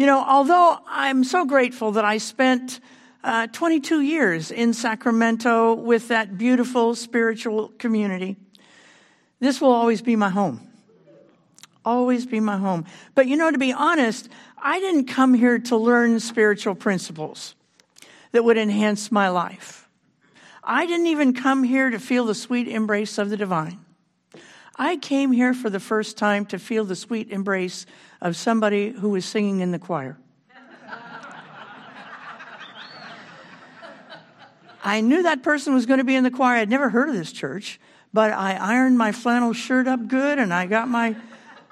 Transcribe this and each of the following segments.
You know, although I'm so grateful that I spent uh, 22 years in Sacramento with that beautiful spiritual community, this will always be my home. Always be my home. But you know, to be honest, I didn't come here to learn spiritual principles that would enhance my life. I didn't even come here to feel the sweet embrace of the divine. I came here for the first time to feel the sweet embrace of somebody who was singing in the choir. I knew that person was going to be in the choir. I'd never heard of this church, but I ironed my flannel shirt up good and I got my,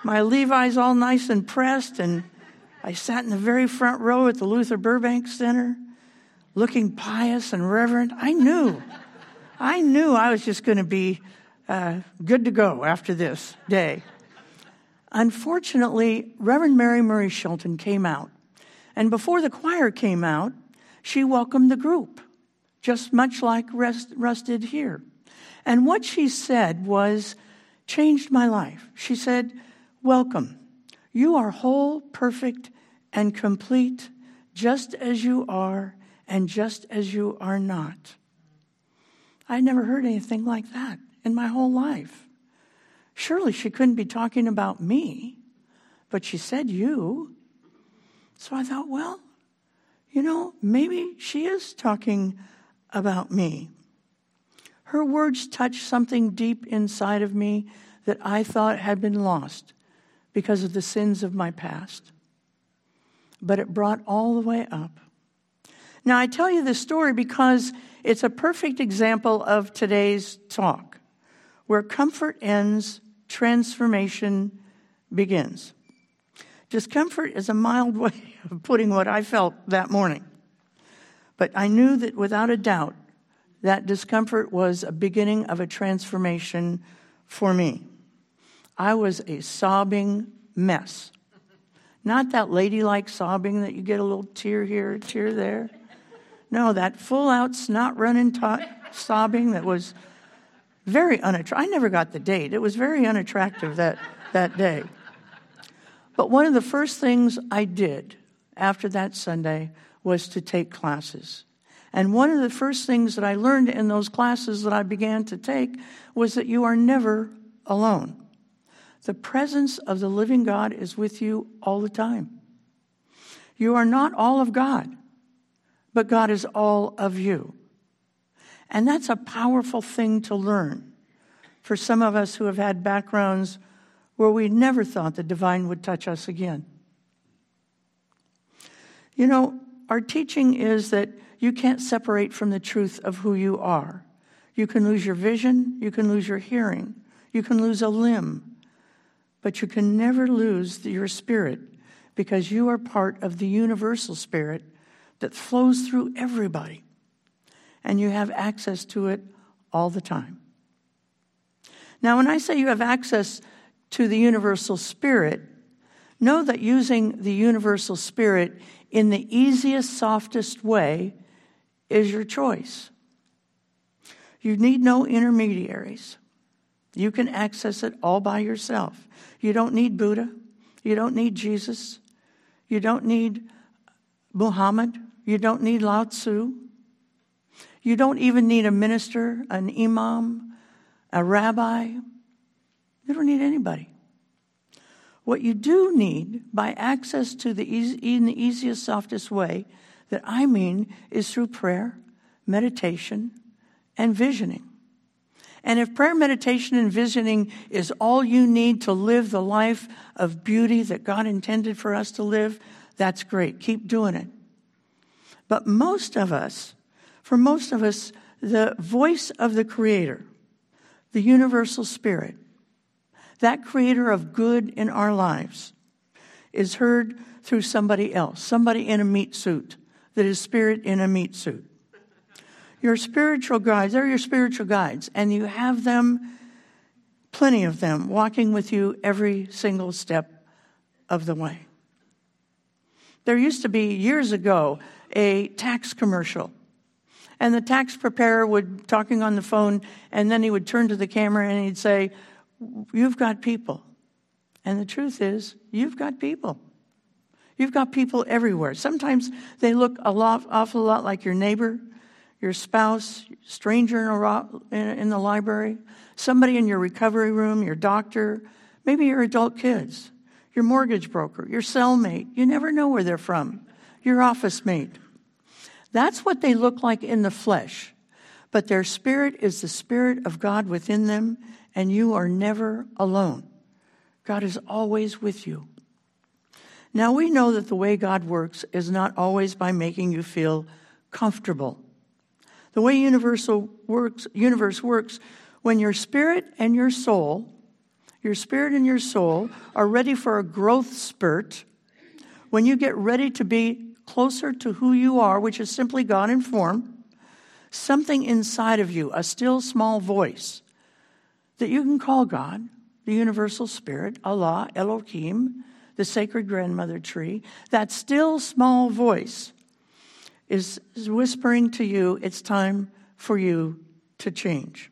my Levi's all nice and pressed and I sat in the very front row at the Luther Burbank Center looking pious and reverent. I knew, I knew I was just going to be uh, good to go after this day. Unfortunately, Reverend Mary Murray Shelton came out. And before the choir came out, she welcomed the group, just much like Russ did here. And what she said was, changed my life. She said, Welcome. You are whole, perfect, and complete, just as you are and just as you are not. I never heard anything like that in my whole life. Surely she couldn't be talking about me, but she said you. So I thought, well, you know, maybe she is talking about me. Her words touched something deep inside of me that I thought had been lost because of the sins of my past. But it brought all the way up. Now, I tell you this story because it's a perfect example of today's talk, where comfort ends, transformation begins. Discomfort is a mild way of putting what I felt that morning. But I knew that without a doubt, that discomfort was a beginning of a transformation for me. I was a sobbing mess. Not that ladylike sobbing that you get a little tear here, a tear there. No, that full out snot running sobbing that was very unattractive. I never got the date. It was very unattractive that, that day. But one of the first things I did after that Sunday was to take classes. And one of the first things that I learned in those classes that I began to take was that you are never alone. The presence of the living God is with you all the time. You are not all of God, but God is all of you. And that's a powerful thing to learn for some of us who have had backgrounds where we never thought the divine would touch us again. You know, our teaching is that you can't separate from the truth of who you are. You can lose your vision, you can lose your hearing, you can lose a limb, but you can never lose your spirit because you are part of the universal spirit that flows through everybody and you have access to it all the time. Now, when I say you have access to the universal spirit, know that using the universal spirit in the easiest, softest way is your choice. You need no intermediaries. You can access it all by yourself. You don't need Buddha. You don't need Jesus. You don't need Muhammad. You don't need Lao Tzu. You don't even need a minister, an imam, a rabbi. You don't need anybody. What you do need by access to the in the easiest, softest way that I mean is through prayer, meditation, and visioning. And if prayer, meditation, and visioning is all you need to live the life of beauty that God intended for us to live, that's great. Keep doing it. But most of us, for most of us, the voice of the Creator, the universal spirit, that creator of good in our lives, is heard through somebody else, somebody in a meat suit, that is spirit in a meat suit. Your spiritual guides, they're your spiritual guides, and you have them, plenty of them, walking with you every single step of the way. There used to be, years ago, a tax commercial and the tax preparer would talking on the phone, and then he would turn to the camera and he'd say, You've got people. And the truth is, you've got people. You've got people everywhere. Sometimes they look a lot, awful lot like your neighbor, your spouse, stranger in, in the library, somebody in your recovery room, your doctor, maybe your adult kids, your mortgage broker, your cellmate. You never know where they're from, your office mate. That's what they look like in the flesh. But their spirit is the spirit of God within them, and you are never alone. God is always with you. Now we know that the way God works is not always by making you feel comfortable. The way universal works, universe works, when your spirit and your soul, your spirit and your soul are ready for a growth spurt, when you get ready to be closer to who you are, which is simply God in form, something inside of you, a still small voice that you can call God, the universal spirit, Allah, Elohim, the sacred grandmother tree, that still small voice is, whispering to you, it's time for you to change.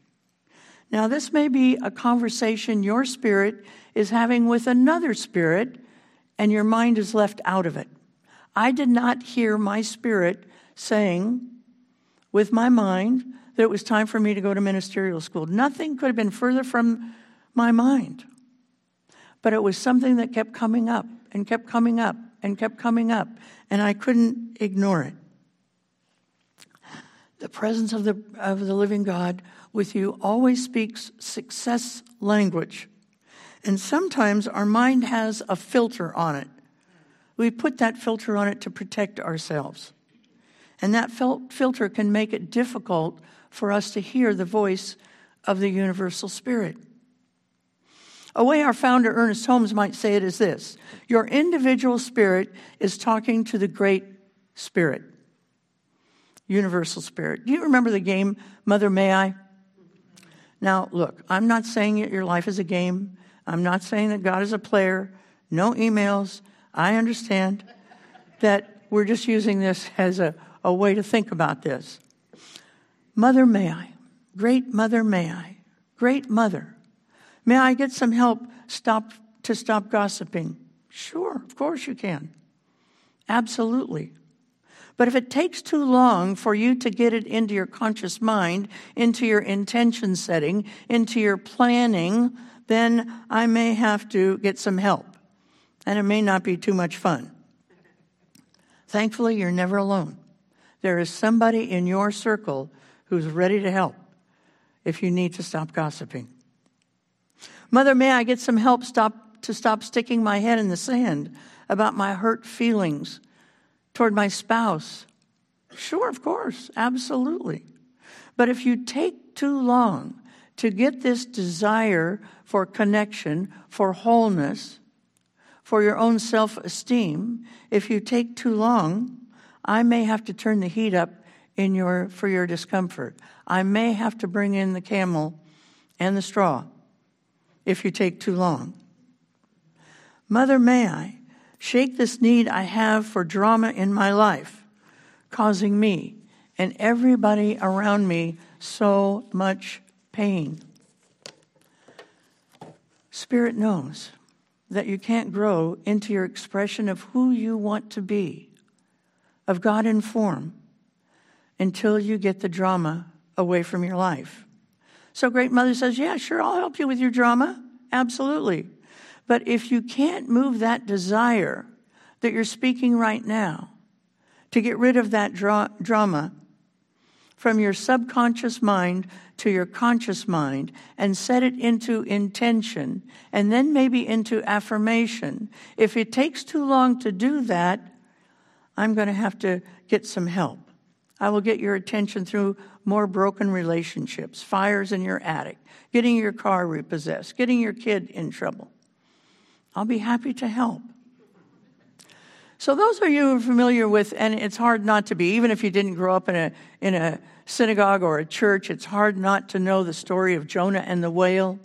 Now, this may be a conversation your spirit is having with another spirit, and your mind is left out of it. I did not hear my spirit saying with my mind that it was time for me to go to ministerial school. Nothing could have been further from my mind. But it was something that kept coming up and kept coming up and kept coming up, and I couldn't ignore it. The presence of the, of the living God with you always speaks success language. And sometimes our mind has a filter on it. We put that filter on it to protect ourselves. And that fil- filter can make it difficult for us to hear the voice of the universal spirit. A way our founder Ernest Holmes might say it is this Your individual spirit is talking to the great spirit, universal spirit. Do you remember the game Mother May I? Now, look, I'm not saying that your life is a game. I'm not saying that God is a player. No emails. I understand that we're just using this as a, a way to think about this. Mother, may I? Great mother, may I? Great mother. May I get some help stop to stop gossiping? Sure, of course you can. Absolutely. But if it takes too long for you to get it into your conscious mind, into your intention setting, into your planning, then I may have to get some help. And it may not be too much fun. Thankfully, you're never alone. There is somebody in your circle who's ready to help if you need to stop gossiping. Mother, may I get some help stop, to stop sticking my head in the sand about my hurt feelings toward my spouse? Sure, of course, absolutely. But if you take too long to get this desire for connection, for wholeness, for your own self esteem, if you take too long, I may have to turn the heat up in your, for your discomfort. I may have to bring in the camel and the straw if you take too long. Mother, may I? Shake this need I have for drama in my life, causing me and everybody around me so much pain. Spirit knows that you can't grow into your expression of who you want to be, of God in form, until you get the drama away from your life. So, Great Mother says, Yeah, sure, I'll help you with your drama. Absolutely. But if you can't move that desire that you're speaking right now to get rid of that dra- drama from your subconscious mind to your conscious mind and set it into intention and then maybe into affirmation, if it takes too long to do that, I'm going to have to get some help. I will get your attention through more broken relationships, fires in your attic, getting your car repossessed, getting your kid in trouble. I'll be happy to help. So those of you who are familiar with, and it's hard not to be, even if you didn't grow up in a in a synagogue or a church, it's hard not to know the story of Jonah and the whale.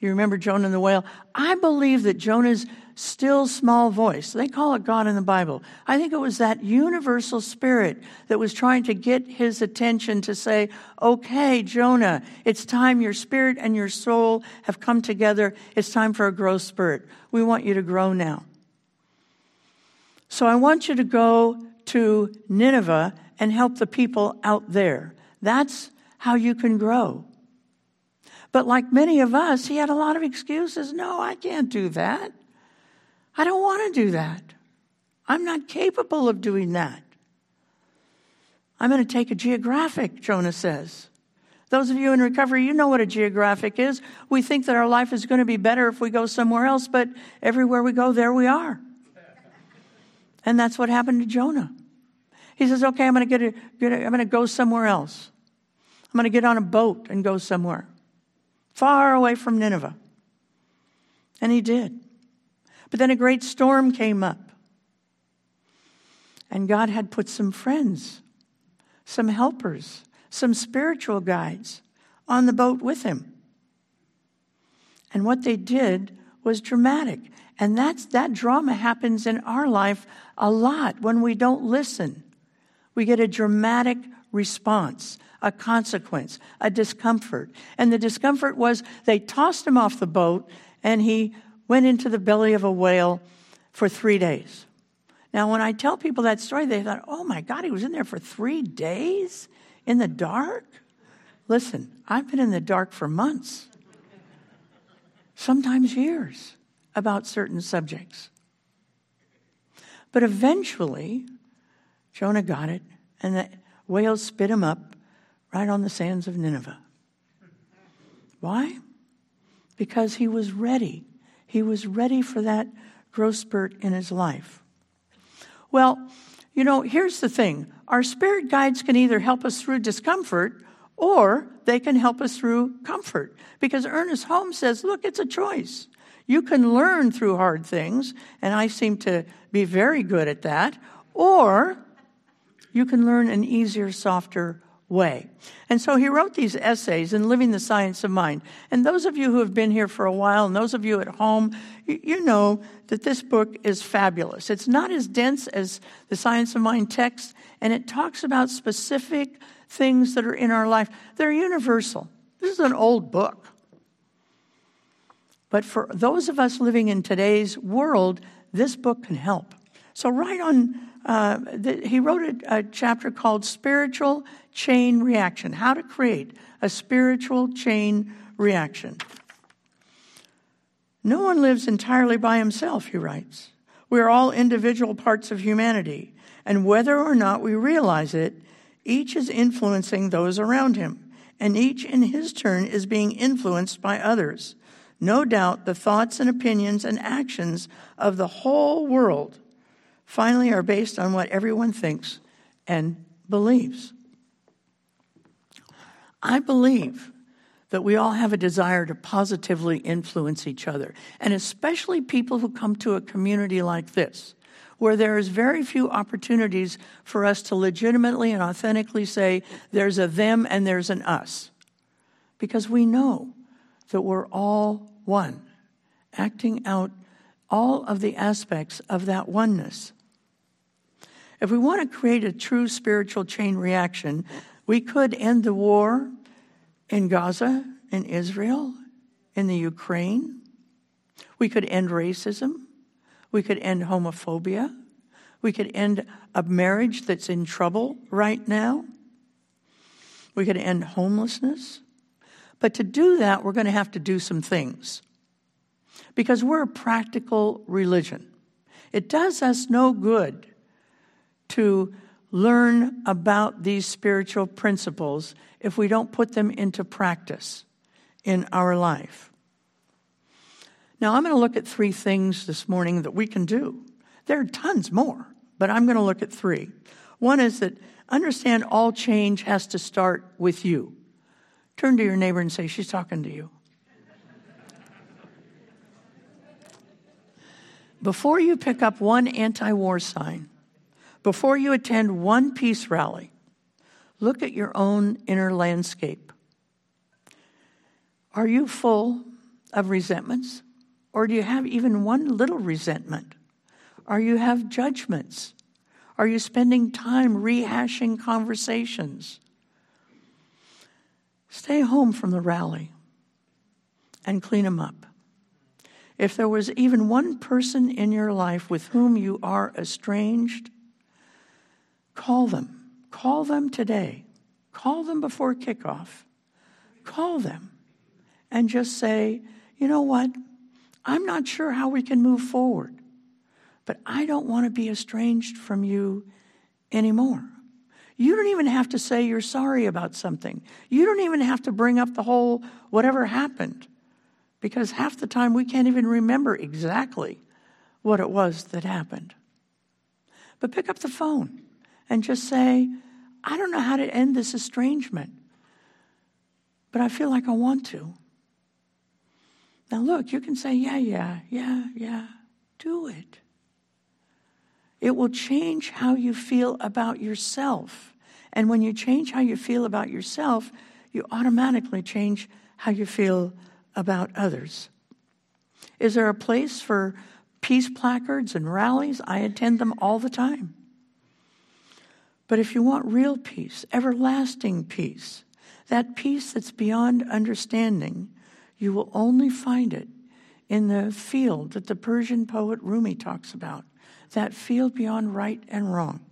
You remember Jonah and the whale? I believe that Jonah's still small voice, they call it God in the Bible. I think it was that universal spirit that was trying to get his attention to say, okay, Jonah, it's time your spirit and your soul have come together. It's time for a growth spurt. We want you to grow now. So I want you to go to Nineveh and help the people out there. That's how you can grow. But like many of us, he had a lot of excuses. No, I can't do that. I don't want to do that. I'm not capable of doing that. I'm going to take a geographic, Jonah says. Those of you in recovery, you know what a geographic is. We think that our life is going to be better if we go somewhere else, but everywhere we go, there we are. And that's what happened to Jonah. He says, okay, I'm going to get, get a, I'm going to go somewhere else. I'm going to get on a boat and go somewhere far away from Nineveh. And he did. But then a great storm came up. And God had put some friends, some helpers, some spiritual guides on the boat with him. And what they did was dramatic. And that's, that drama happens in our life a lot when we don't listen. We get a dramatic response, a consequence, a discomfort. And the discomfort was they tossed him off the boat and he went into the belly of a whale for three days. Now, when I tell people that story, they thought, oh my God, he was in there for three days in the dark? Listen, I've been in the dark for months, sometimes years, about certain subjects. But eventually, Jonah got it, and the whales spit him up right on the sands of Nineveh. Why? Because he was ready. He was ready for that growth spurt in his life. Well, you know, here's the thing our spirit guides can either help us through discomfort or they can help us through comfort. Because Ernest Holmes says, look, it's a choice. You can learn through hard things, and I seem to be very good at that, or you can learn an easier, softer way. And so he wrote these essays in Living the Science of Mind. And those of you who have been here for a while, and those of you at home, you know that this book is fabulous. It's not as dense as the Science of Mind text, and it talks about specific things that are in our life. They're universal. This is an old book. But for those of us living in today's world, this book can help. So, right on, uh, the, he wrote a, a chapter called Spiritual Chain Reaction How to Create a Spiritual Chain Reaction. No one lives entirely by himself, he writes. We are all individual parts of humanity, and whether or not we realize it, each is influencing those around him, and each in his turn is being influenced by others. No doubt the thoughts and opinions and actions of the whole world finally are based on what everyone thinks and believes. I believe that we all have a desire to positively influence each other, and especially people who come to a community like this, where there is very few opportunities for us to legitimately and authentically say there's a them and there's an us. Because we know that we're all one, acting out all of the aspects of that oneness. If we want to create a true spiritual chain reaction, we could end the war in Gaza, in Israel, in the Ukraine. We could end racism. We could end homophobia. We could end a marriage that's in trouble right now. We could end homelessness. But to do that, we're going to have to do some things because we're a practical religion. It does us no good to learn about these spiritual principles if we don't put them into practice in our life. Now, I'm going to look at three things this morning that we can do. There are tons more, but I'm going to look at three. One is that understand all change has to start with you. Turn to your neighbor and say, She's talking to you. Before you pick up one anti war sign, before you attend one peace rally, look at your own inner landscape. Are you full of resentments? Or do you have even one little resentment? Are you have judgments? Are you spending time rehashing conversations? Stay home from the rally and clean them up. If there was even one person in your life with whom you are estranged, call them. Call them today. Call them before kickoff. Call them and just say, you know what? I'm not sure how we can move forward, but I don't want to be estranged from you anymore. You don't even have to say you're sorry about something. You don't even have to bring up the whole whatever happened, because half the time we can't even remember exactly what it was that happened. But pick up the phone and just say, I don't know how to end this estrangement, but I feel like I want to. Now, look, you can say, yeah, yeah, yeah, yeah, do it. It will change how you feel about yourself. And when you change how you feel about yourself, you automatically change how you feel about others. Is there a place for peace placards and rallies? I attend them all the time. But if you want real peace, everlasting peace, that peace that's beyond understanding, you will only find it in the field that the Persian poet Rumi talks about that field beyond right and wrong.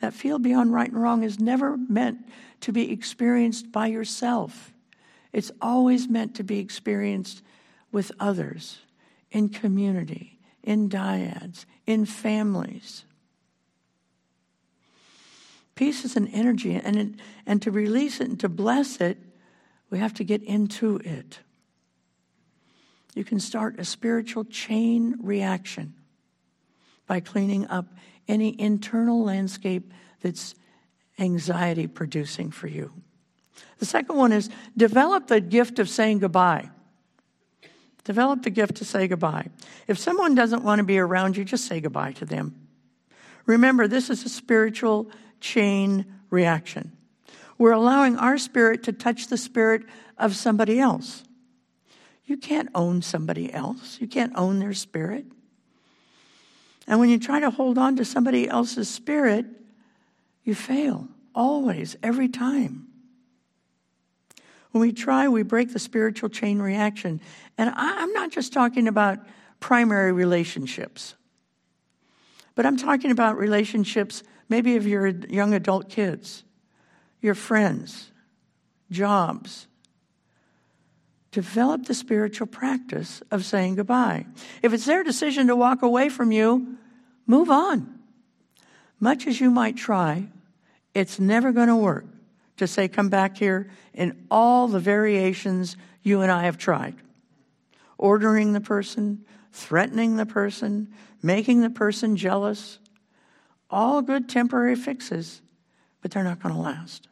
That field beyond right and wrong is never meant to be experienced by yourself. It's always meant to be experienced with others, in community, in dyads, in families. Peace is an energy, and, it, and to release it and to bless it, we have to get into it. You can start a spiritual chain reaction by cleaning up any internal landscape that's anxiety producing for you. The second one is develop the gift of saying goodbye. Develop the gift to say goodbye. If someone doesn't want to be around you, just say goodbye to them. Remember, this is a spiritual chain reaction. We're allowing our spirit to touch the spirit of somebody else. You can't own somebody else, you can't own their spirit. And when you try to hold on to somebody else's spirit, you fail always, every time. When we try, we break the spiritual chain reaction. And I'm not just talking about primary relationships, but I'm talking about relationships maybe of your young adult kids, your friends, jobs. Develop the spiritual practice of saying goodbye. If it's their decision to walk away from you, move on. Much as you might try, it's never going to work to say, come back here in all the variations you and I have tried. Ordering the person, threatening the person, making the person jealous. All good temporary fixes, but they're not going to last.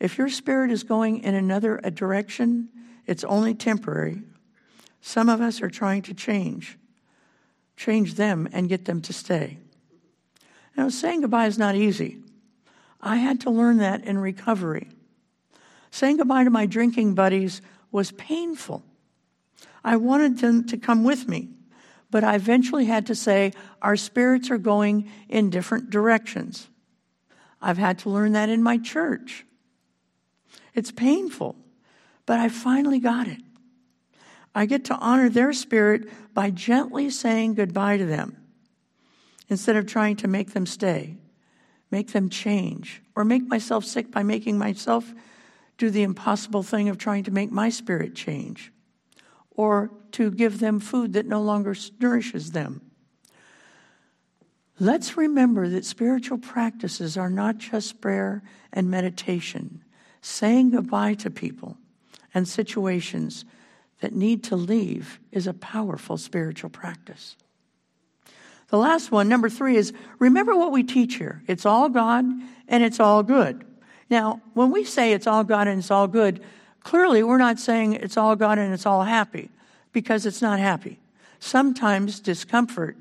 If your spirit is going in another direction, it's only temporary. Some of us are trying to change, change them and get them to stay. Now, saying goodbye is not easy. I had to learn that in recovery. Saying goodbye to my drinking buddies was painful. I wanted them to come with me, but I eventually had to say, our spirits are going in different directions. I've had to learn that in my church. It's painful, but I finally got it. I get to honor their spirit by gently saying goodbye to them instead of trying to make them stay, make them change, or make myself sick by making myself do the impossible thing of trying to make my spirit change, or to give them food that no longer nourishes them. Let's remember that spiritual practices are not just prayer and meditation, saying goodbye to people and situations that need to leave is a powerful spiritual practice. The last one, number three, is remember what we teach here. It's all God and it's all good. Now, when we say it's all God and it's all good, clearly we're not saying it's all God and it's all happy because it's not happy. Sometimes discomfort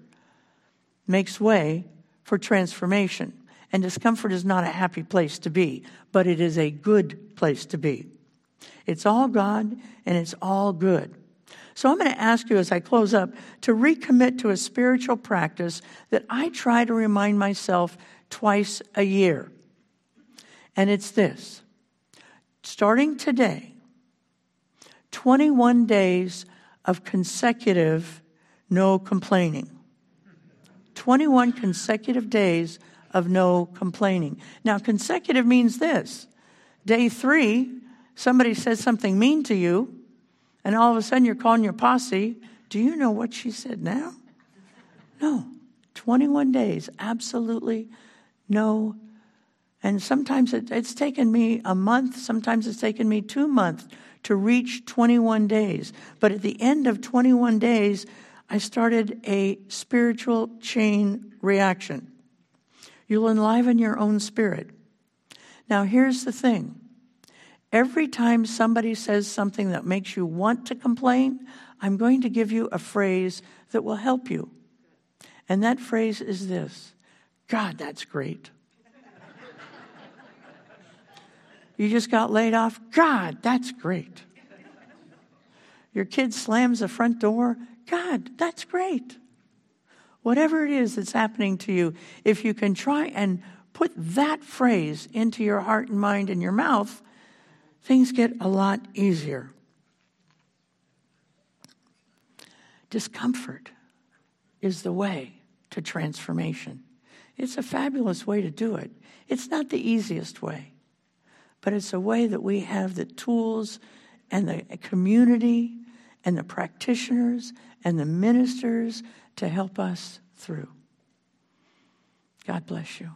makes way for transformation. And discomfort is not a happy place to be, but it is a good place to be. It's all God and it's all good. So I'm going to ask you as I close up to recommit to a spiritual practice that I try to remind myself twice a year. And it's this starting today, 21 days of consecutive no complaining. 21 consecutive days of no complaining. Now, consecutive means this day three, somebody says something mean to you, and all of a sudden you're calling your posse. Do you know what she said now? No. 21 days, absolutely no. And sometimes it, it's taken me a month, sometimes it's taken me two months to reach 21 days. But at the end of 21 days, I started a spiritual chain reaction. You'll enliven your own spirit. Now, here's the thing every time somebody says something that makes you want to complain, I'm going to give you a phrase that will help you. And that phrase is this God, that's great. you just got laid off. God, that's great. Your kid slams the front door. God, that's great. Whatever it is that's happening to you, if you can try and put that phrase into your heart and mind and your mouth, things get a lot easier. Discomfort is the way to transformation. It's a fabulous way to do it. It's not the easiest way, but it's a way that we have the tools and the community and the practitioners and the ministers to help us through. God bless you.